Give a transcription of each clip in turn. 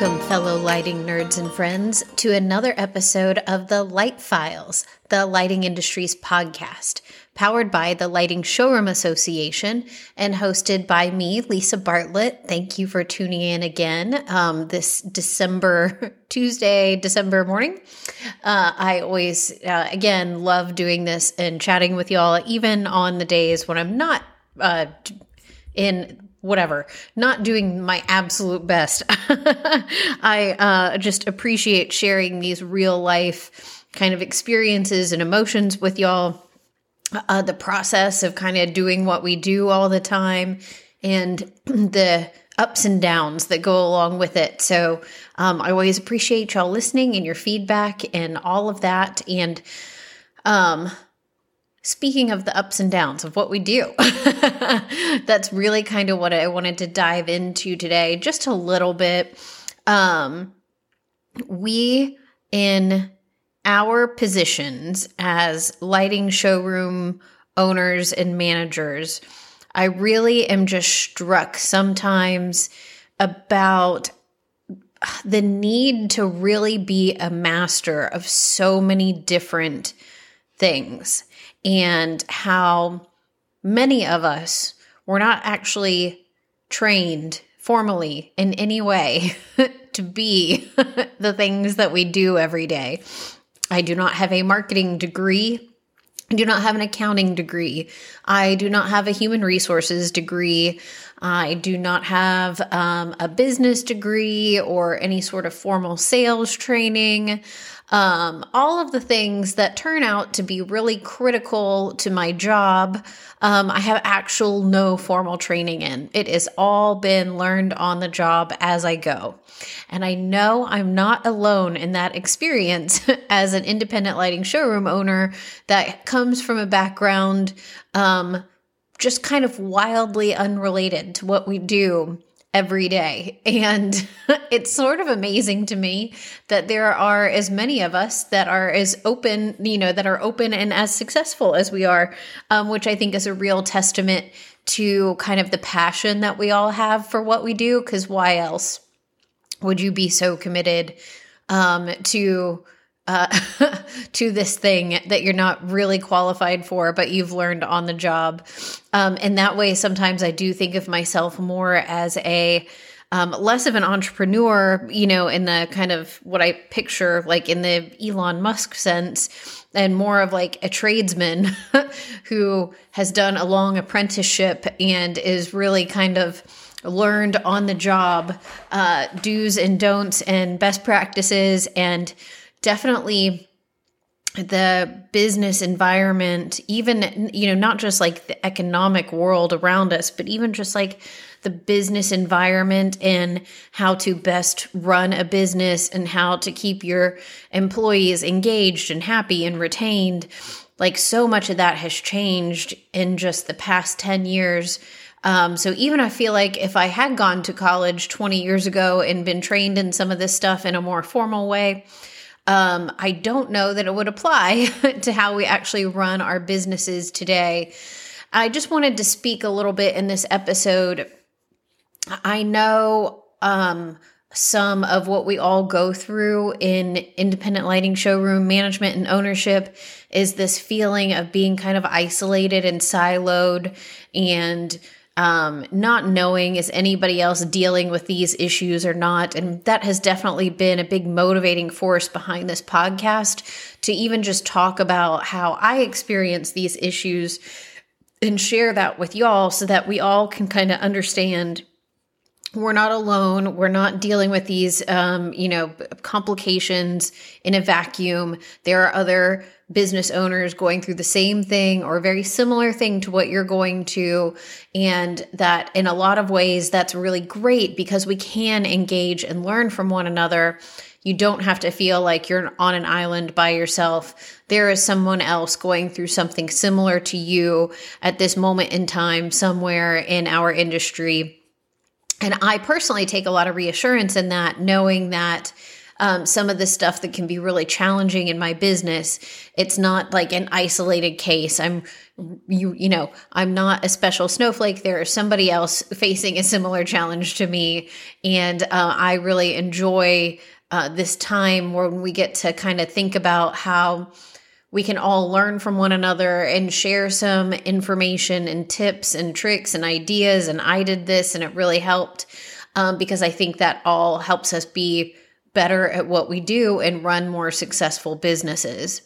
Welcome, fellow lighting nerds and friends, to another episode of the Light Files, the lighting industry's podcast, powered by the Lighting Showroom Association and hosted by me, Lisa Bartlett. Thank you for tuning in again um, this December, Tuesday, December morning. Uh, I always, uh, again, love doing this and chatting with y'all, even on the days when I'm not uh, in whatever, not doing my absolute best. I uh, just appreciate sharing these real life kind of experiences and emotions with y'all. Uh, the process of kind of doing what we do all the time and the ups and downs that go along with it. So um, I always appreciate y'all listening and your feedback and all of that. And um, Speaking of the ups and downs of what we do, that's really kind of what I wanted to dive into today, just a little bit. Um, we, in our positions as lighting showroom owners and managers, I really am just struck sometimes about the need to really be a master of so many different things and how many of us were not actually trained formally in any way to be the things that we do every day. I do not have a marketing degree. I do not have an accounting degree. I do not have a human resources degree. I do not have um, a business degree or any sort of formal sales training um, all of the things that turn out to be really critical to my job, um, I have actual no formal training in. It has all been learned on the job as I go. And I know I'm not alone in that experience as an independent lighting showroom owner that comes from a background um, just kind of wildly unrelated to what we do every day. And it's sort of amazing to me that there are as many of us that are as open, you know, that are open and as successful as we are, um, which I think is a real testament to kind of the passion that we all have for what we do. Because why else would you be so committed um, to? Uh, to this thing that you're not really qualified for, but you've learned on the job. Um, and that way, sometimes I do think of myself more as a um, less of an entrepreneur, you know, in the kind of what I picture, like in the Elon Musk sense, and more of like a tradesman who has done a long apprenticeship and is really kind of learned on the job uh, do's and don'ts and best practices and definitely the business environment, even, you know, not just like the economic world around us, but even just like the business environment and how to best run a business and how to keep your employees engaged and happy and retained. Like so much of that has changed in just the past 10 years. Um, so even I feel like if I had gone to college 20 years ago and been trained in some of this stuff in a more formal way, um, I don't know that it would apply to how we actually run our businesses today. I just wanted to speak a little bit in this episode. I know um, some of what we all go through in independent lighting showroom management and ownership is this feeling of being kind of isolated and siloed and um, not knowing is anybody else dealing with these issues or not. And that has definitely been a big motivating force behind this podcast to even just talk about how I experience these issues and share that with y'all so that we all can kind of understand we're not alone. We're not dealing with these, um, you know, complications in a vacuum. There are other business owners going through the same thing or a very similar thing to what you're going to. And that in a lot of ways, that's really great because we can engage and learn from one another. You don't have to feel like you're on an island by yourself. There is someone else going through something similar to you at this moment in time, somewhere in our industry. And I personally take a lot of reassurance in that, knowing that um, some of the stuff that can be really challenging in my business. It's not like an isolated case. I'm you you know i'm not a special snowflake there is somebody else facing a similar challenge to me and uh, i really enjoy uh, this time when we get to kind of think about how we can all learn from one another and share some information and tips and tricks and ideas. And I did this and it really helped um, because I think that all helps us be better at what we do and run more successful businesses.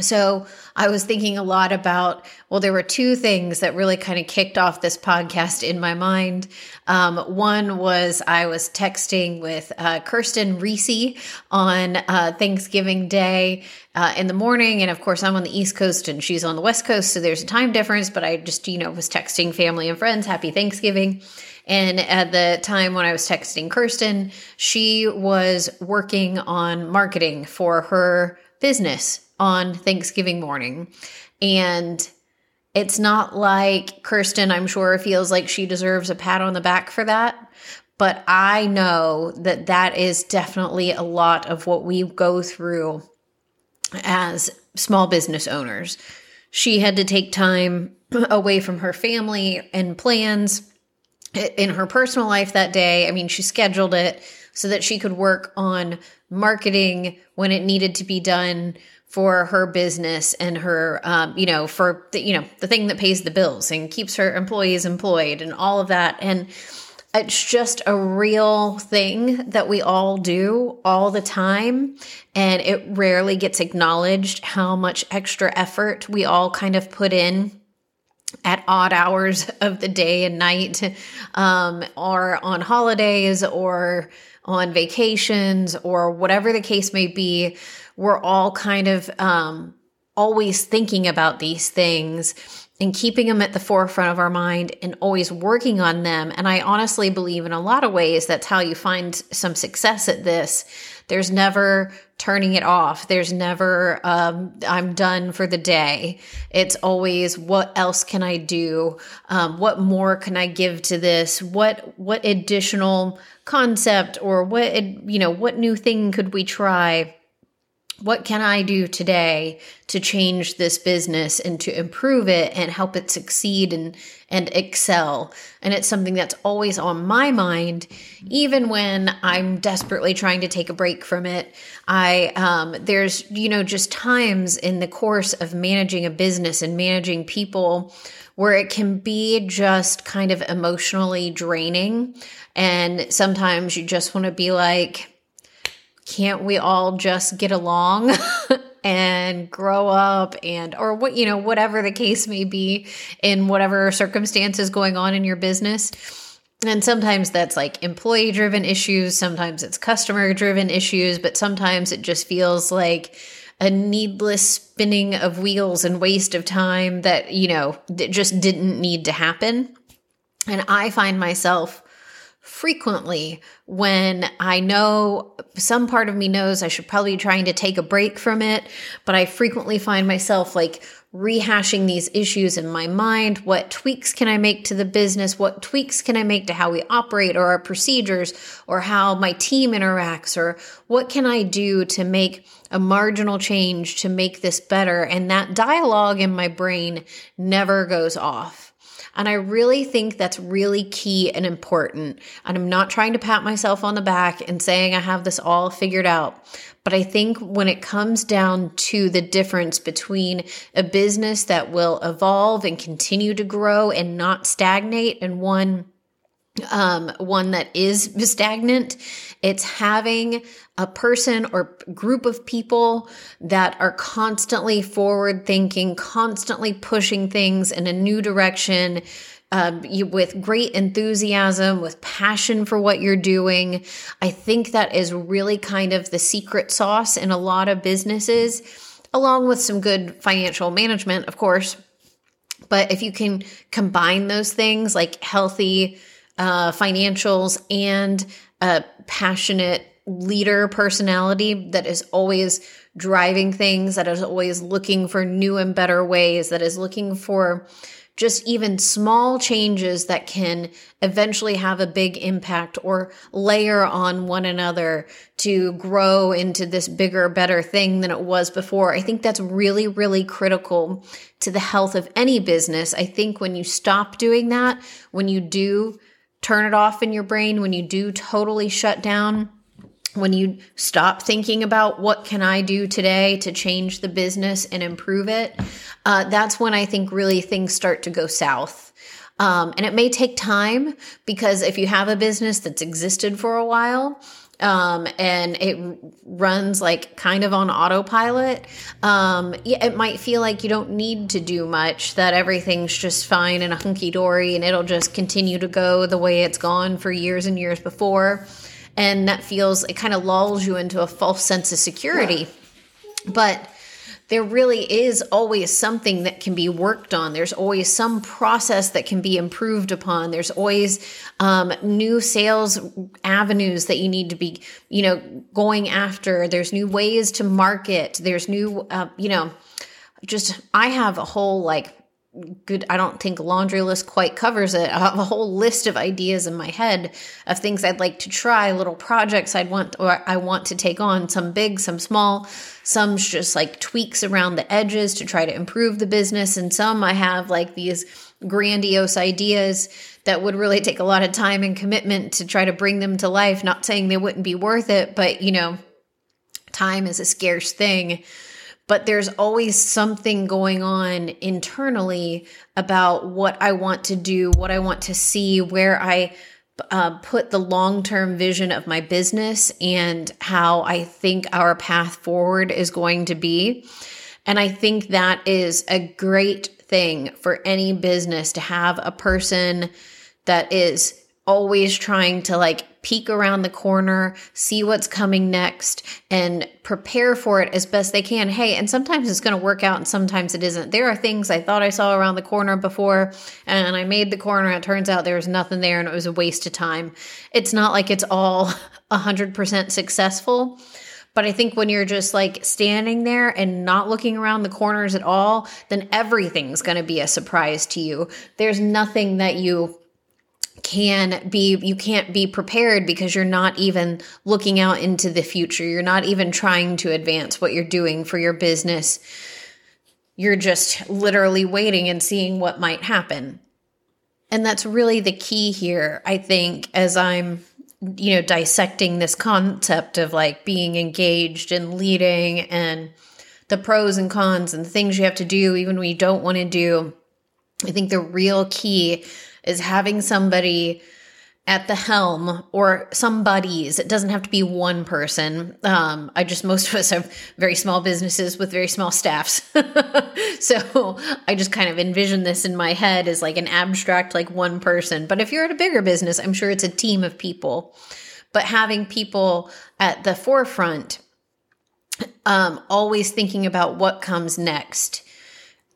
So I was thinking a lot about, well, there were two things that really kind of kicked off this podcast in my mind. Um, one was I was texting with uh, Kirsten Reese on uh, Thanksgiving Day uh, in the morning. And of course, I'm on the East Coast and she's on the West Coast. So there's a time difference, but I just, you know, was texting family and friends, happy Thanksgiving. And at the time when I was texting Kirsten, she was working on marketing for her business on Thanksgiving morning. And it's not like Kirsten, I'm sure, feels like she deserves a pat on the back for that. But I know that that is definitely a lot of what we go through as small business owners. She had to take time away from her family and plans in her personal life that day. I mean, she scheduled it so that she could work on marketing when it needed to be done for her business and her um, you know for the, you know the thing that pays the bills and keeps her employees employed and all of that. And it's just a real thing that we all do all the time. And it rarely gets acknowledged how much extra effort we all kind of put in at odd hours of the day and night um, or on holidays or on vacations or whatever the case may be we're all kind of um, always thinking about these things and keeping them at the forefront of our mind and always working on them. And I honestly believe in a lot of ways that's how you find some success at this. There's never turning it off. There's never, um, I'm done for the day. It's always, what else can I do? Um, what more can I give to this? What, what additional concept or what, you know, what new thing could we try? What can I do today to change this business and to improve it and help it succeed and and excel? And it's something that's always on my mind, even when I'm desperately trying to take a break from it. I um, there's you know just times in the course of managing a business and managing people where it can be just kind of emotionally draining, and sometimes you just want to be like can't we all just get along and grow up and or what you know whatever the case may be in whatever circumstances going on in your business? And sometimes that's like employee driven issues sometimes it's customer driven issues but sometimes it just feels like a needless spinning of wheels and waste of time that you know just didn't need to happen. And i find myself frequently when I know some part of me knows I should probably be trying to take a break from it, but I frequently find myself like rehashing these issues in my mind. What tweaks can I make to the business? What tweaks can I make to how we operate or our procedures or how my team interacts or what can I do to make a marginal change to make this better? And that dialogue in my brain never goes off. And I really think that's really key and important. And I'm not trying to pat myself on the back and saying I have this all figured out. But I think when it comes down to the difference between a business that will evolve and continue to grow and not stagnate and one um, one that is stagnant. It's having a person or group of people that are constantly forward thinking, constantly pushing things in a new direction. You, with great enthusiasm, with passion for what you're doing. I think that is really kind of the secret sauce in a lot of businesses, along with some good financial management, of course. But if you can combine those things like healthy, uh, financials and a passionate leader personality that is always driving things, that is always looking for new and better ways, that is looking for just even small changes that can eventually have a big impact or layer on one another to grow into this bigger, better thing than it was before. I think that's really, really critical to the health of any business. I think when you stop doing that, when you do turn it off in your brain, when you do totally shut down, when you stop thinking about what can i do today to change the business and improve it uh, that's when i think really things start to go south. Um, and it may take time because if you have a business that's existed for a while um, and it runs like kind of on autopilot, um, yeah, it might feel like you don't need to do much, that everything's just fine and a hunky dory, and it'll just continue to go the way it's gone for years and years before. And that feels it kind of lulls you into a false sense of security. But there really is always something that can be worked on. There's always some process that can be improved upon. There's always um, new sales avenues that you need to be, you know, going after. There's new ways to market. There's new, uh, you know, just I have a whole like good i don't think laundry list quite covers it. I have a whole list of ideas in my head of things i'd like to try little projects i'd want or i want to take on some big some small. Some just like tweaks around the edges to try to improve the business and some i have like these grandiose ideas that would really take a lot of time and commitment to try to bring them to life. Not saying they wouldn't be worth it but you know time is a scarce thing but there's always something going on internally about what I want to do, what I want to see, where I uh, put the long term vision of my business and how I think our path forward is going to be. And I think that is a great thing for any business to have a person that is always trying to like peek around the corner, see what's coming next, and prepare for it as best they can. Hey, and sometimes it's going to work out and sometimes it isn't. There are things I thought I saw around the corner before, and I made the corner, and it turns out there was nothing there and it was a waste of time. It's not like it's all 100% successful. But I think when you're just like standing there and not looking around the corners at all, then everything's going to be a surprise to you. There's nothing that you can be you can't be prepared because you're not even looking out into the future. You're not even trying to advance what you're doing for your business. You're just literally waiting and seeing what might happen. And that's really the key here i think as i'm you know dissecting this concept of like being engaged and leading and the pros and cons and the things you have to do even when you don't want to do i think the real key is having somebody at the helm or somebody's it doesn't have to be one person. Um, i just most of us have very small businesses with very small staffs. So i just kind of envision this in my head as like an abstract like one person. But if you're at a bigger business i'm sure it's a team of people. But having people at the forefront um, always thinking about what comes next.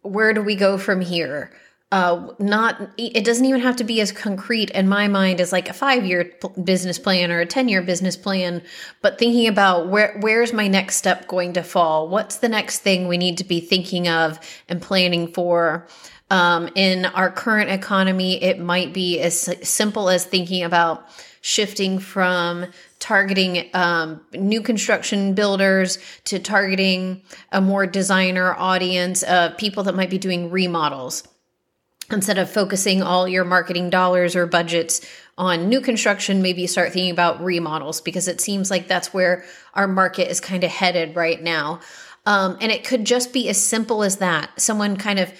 Where do we go from here uh, not it doesn't even have to be as concrete in my mind as like a five year business plan or a 10 year business plan but thinking about where where's my next step going to fall? What's the next thing we need to be thinking of and planning for? Um, in our current economy it might be as simple as thinking about shifting from targeting um, new construction builders to targeting a more designer audience of people that might be doing remodels instead of focusing all your marketing dollars or budgets on new construction, maybe start thinking about remodels because it seems like that's where our market is kind of headed right now. Um, and it could just be as simple as that. Someone kind of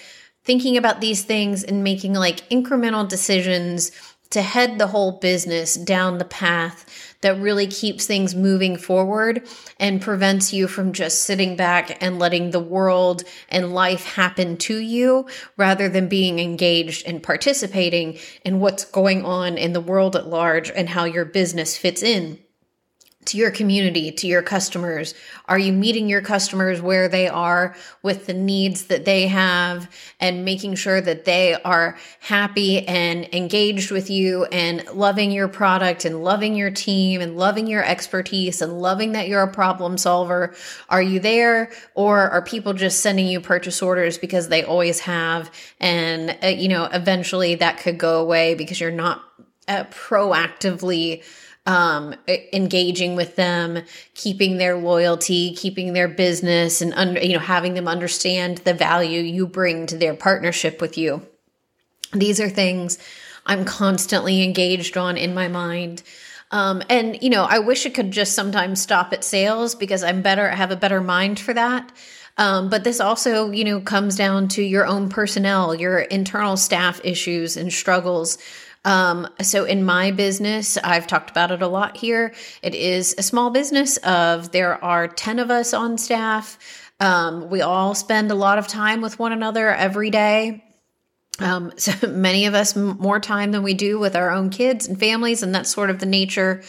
thinking about these things and making like incremental decisions to head the whole business down the path that really keeps things moving forward and prevents you from just sitting back and letting the world and life happen to you rather than being engaged and participating in what's going on in the world at large and how your business fits in to your community, to your customers? Are you meeting your customers where they are with the needs that they have and making sure that they are happy and engaged with you and loving your product and loving your team and loving your expertise and loving that you're a problem solver? Are you there or are people just sending you purchase orders because they always have and uh, you know eventually that could go away because you're not uh, proactively um, engaging with them, keeping their loyalty, keeping their business, and you know having them understand the value you bring to their partnership with you. These are things I'm constantly engaged on in my mind. Um, and you know, I wish it could just sometimes stop at sales because I'm better, I have a better mind for that. Um, but this also, you know, comes down to your own personnel, your internal staff issues and struggles. Um, so in my business, I've talked about it a lot here. It is a small business of there are 10 of us on staff. Um, we all spend a lot of time with one another every day. Um, so many of us more time than we do with our own kids and families, and that's sort of the nature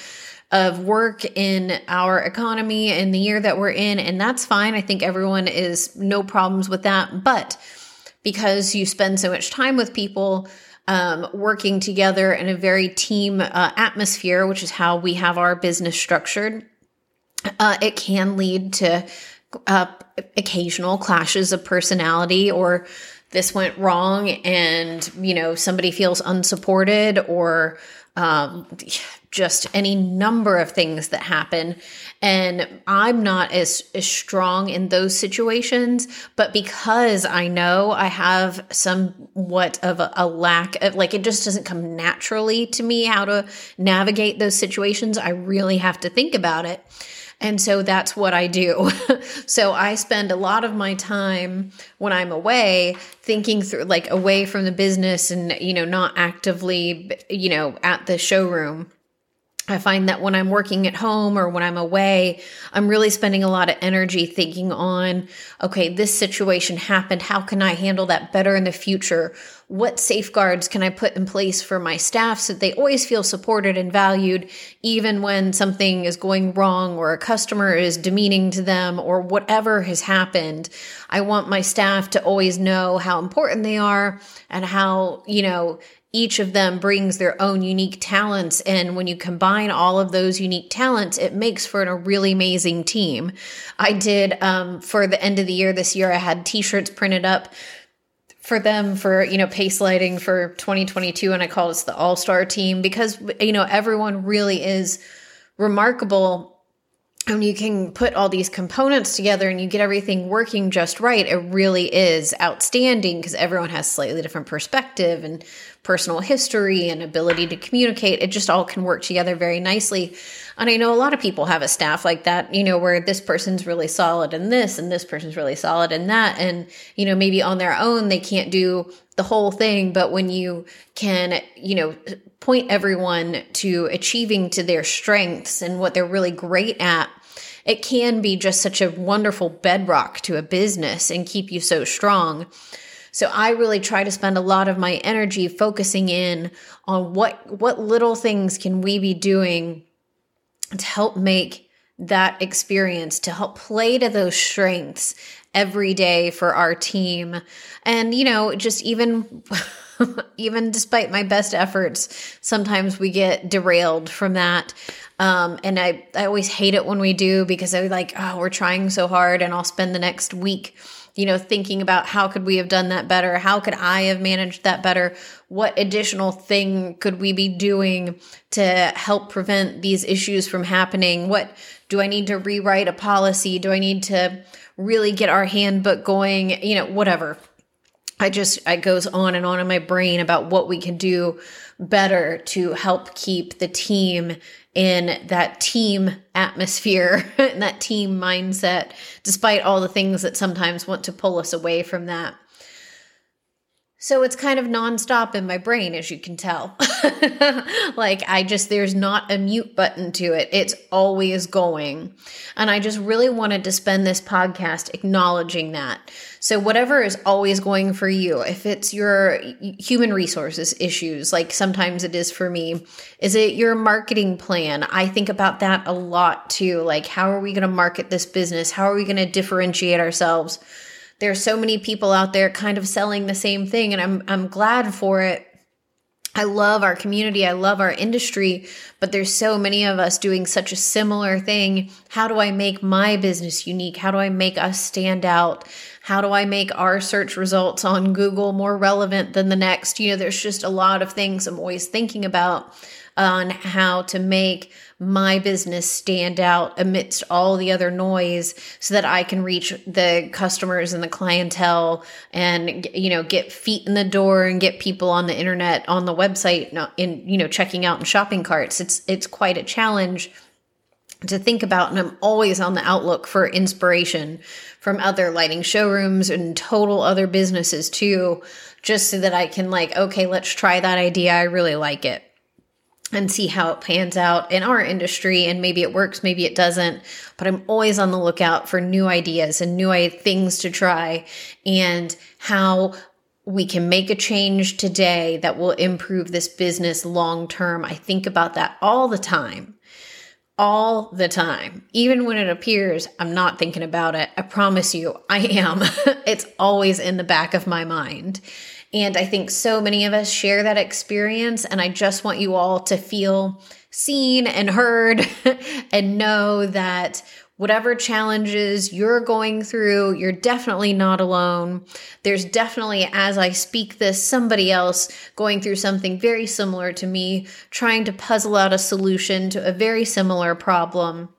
of work in our economy in the year that we're in, and that's fine. I think everyone is no problems with that, but because you spend so much time with people, um, working together in a very team uh, atmosphere, which is how we have our business structured, uh, it can lead to uh, occasional clashes of personality or this went wrong and you know somebody feels unsupported or um, just any number of things that happen. And I'm not as, as strong in those situations, but because I know I have somewhat of a, a lack of, like, it just doesn't come naturally to me how to navigate those situations, I really have to think about it. And so that's what I do. so I spend a lot of my time when I'm away thinking through, like away from the business and, you know, not actively, you know, at the showroom. I find that when I'm working at home or when I'm away, I'm really spending a lot of energy thinking on, okay, this situation happened. How can I handle that better in the future? What safeguards can I put in place for my staff so that they always feel supported and valued, even when something is going wrong or a customer is demeaning to them or whatever has happened? I want my staff to always know how important they are and how, you know, each of them brings their own unique talents. And when you combine all of those unique talents, it makes for a really amazing team. I did, um, for the end of the year this year, I had t shirts printed up for them for you know pace lighting for 2022 and i called us the all-star team because you know everyone really is remarkable and you can put all these components together and you get everything working just right it really is outstanding because everyone has slightly different perspective and personal history and ability to communicate it just all can work together very nicely. And i know a lot of people have a staff like that you know where this person's really solid in this and this person's really solid in that. And you know maybe on their own they can't do the whole thing but when you can you know point everyone to achieving to their strengths and what they're really great at it can be just such a wonderful bedrock to a business and keep you so strong so I really try to spend a lot of my energy focusing in on what what little things can we be doing to help make that experience to help play to those strengths every day for our team. And you know, just even even despite my best efforts, sometimes we get derailed from that. Um, and I, I always hate it when we do because I'm like, oh, we're trying so hard and I'll spend the next week you know, thinking about how could we have done that better? How could I have managed that better? What additional thing could we be doing to help prevent these issues from happening? What do I need to rewrite a policy? Do I need to really get our handbook going? You know, whatever. I just, it goes on and on in my brain about what we can do better to help keep the team in that team atmosphere and that team mindset, despite all the things that sometimes want to pull us away from that. So it's kind of nonstop in my brain, as you can tell. like, I just, there's not a mute button to it. It's always going. And I just really wanted to spend this podcast acknowledging that. So, whatever is always going for you, if it's your human resources issues, like sometimes it is for me, is it your marketing plan? I think about that a lot too. Like, how are we going to market this business? How are we going to differentiate ourselves? there's so many people out there kind of selling the same thing and I'm I'm glad for it. I love our community. I love our industry, but there's so many of us doing such a similar thing. How do I make my business unique? How do I make us stand out? How do I make our search results on Google more relevant than the next? You know, there's just a lot of things I'm always thinking about on how to make my business stand out amidst all the other noise so that I can reach the customers and the clientele and you know get feet in the door and get people on the internet on the website in you know checking out in shopping carts. It's it's quite a challenge to think about and I'm always on the outlook for inspiration from other lighting showrooms and total other businesses too just so that I can like okay let's try that idea. I really like it and see how it pans out in our industry. And maybe it works, maybe it doesn't. But I'm always on the lookout for new ideas and new things to try and how we can make a change today that will improve this business long term. I think about that all the time. All the time. Even when it appears I'm not thinking about it, I promise you I am. it's always in the back of my mind. And I think so many of us share that experience. And I just want you all to feel seen and heard and know that whatever challenges you're going through, you're definitely not alone. There's definitely, as I speak this, somebody else going through something very similar to me, trying to puzzle out a solution to a very similar problem.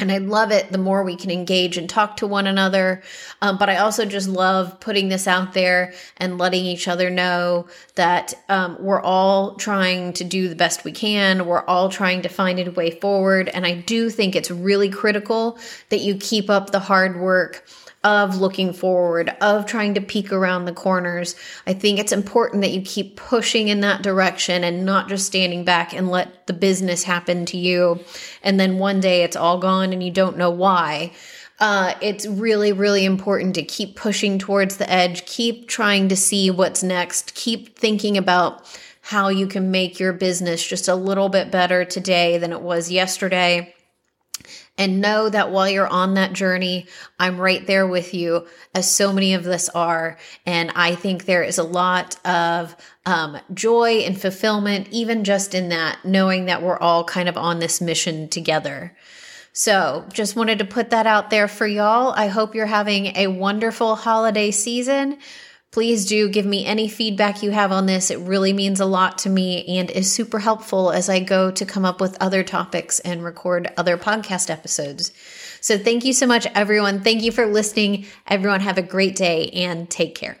And I love it the more we can engage and talk to one another. Um, but I also just love putting this out there and letting each other know that um, we're all trying to do the best we can. We're all trying to find a way forward. And I do think it's really critical that you keep up the hard work of looking forward, of trying to peek around the corners. I think it's important that you keep pushing in that direction and not just standing back and let the business happen to you. And then one day it's all gone and you don't know why. Uh, it's really, really important to keep pushing towards the edge, keep trying to see what's next, keep thinking about how you can make your business just a little bit better today than it was yesterday and know that while you're on that journey, I'm right there with you, as so many of us are. And I think there is a lot of um, joy and fulfillment, even just in that, knowing that we're all kind of on this mission together. So, just wanted to put that out there for y'all. I hope you're having a wonderful holiday season. Please do give me any feedback you have on this. It really means a lot to me and is super helpful as I go to come up with other topics and record other podcast episodes. So, thank you so much, everyone. Thank you for listening. Everyone, have a great day and take care.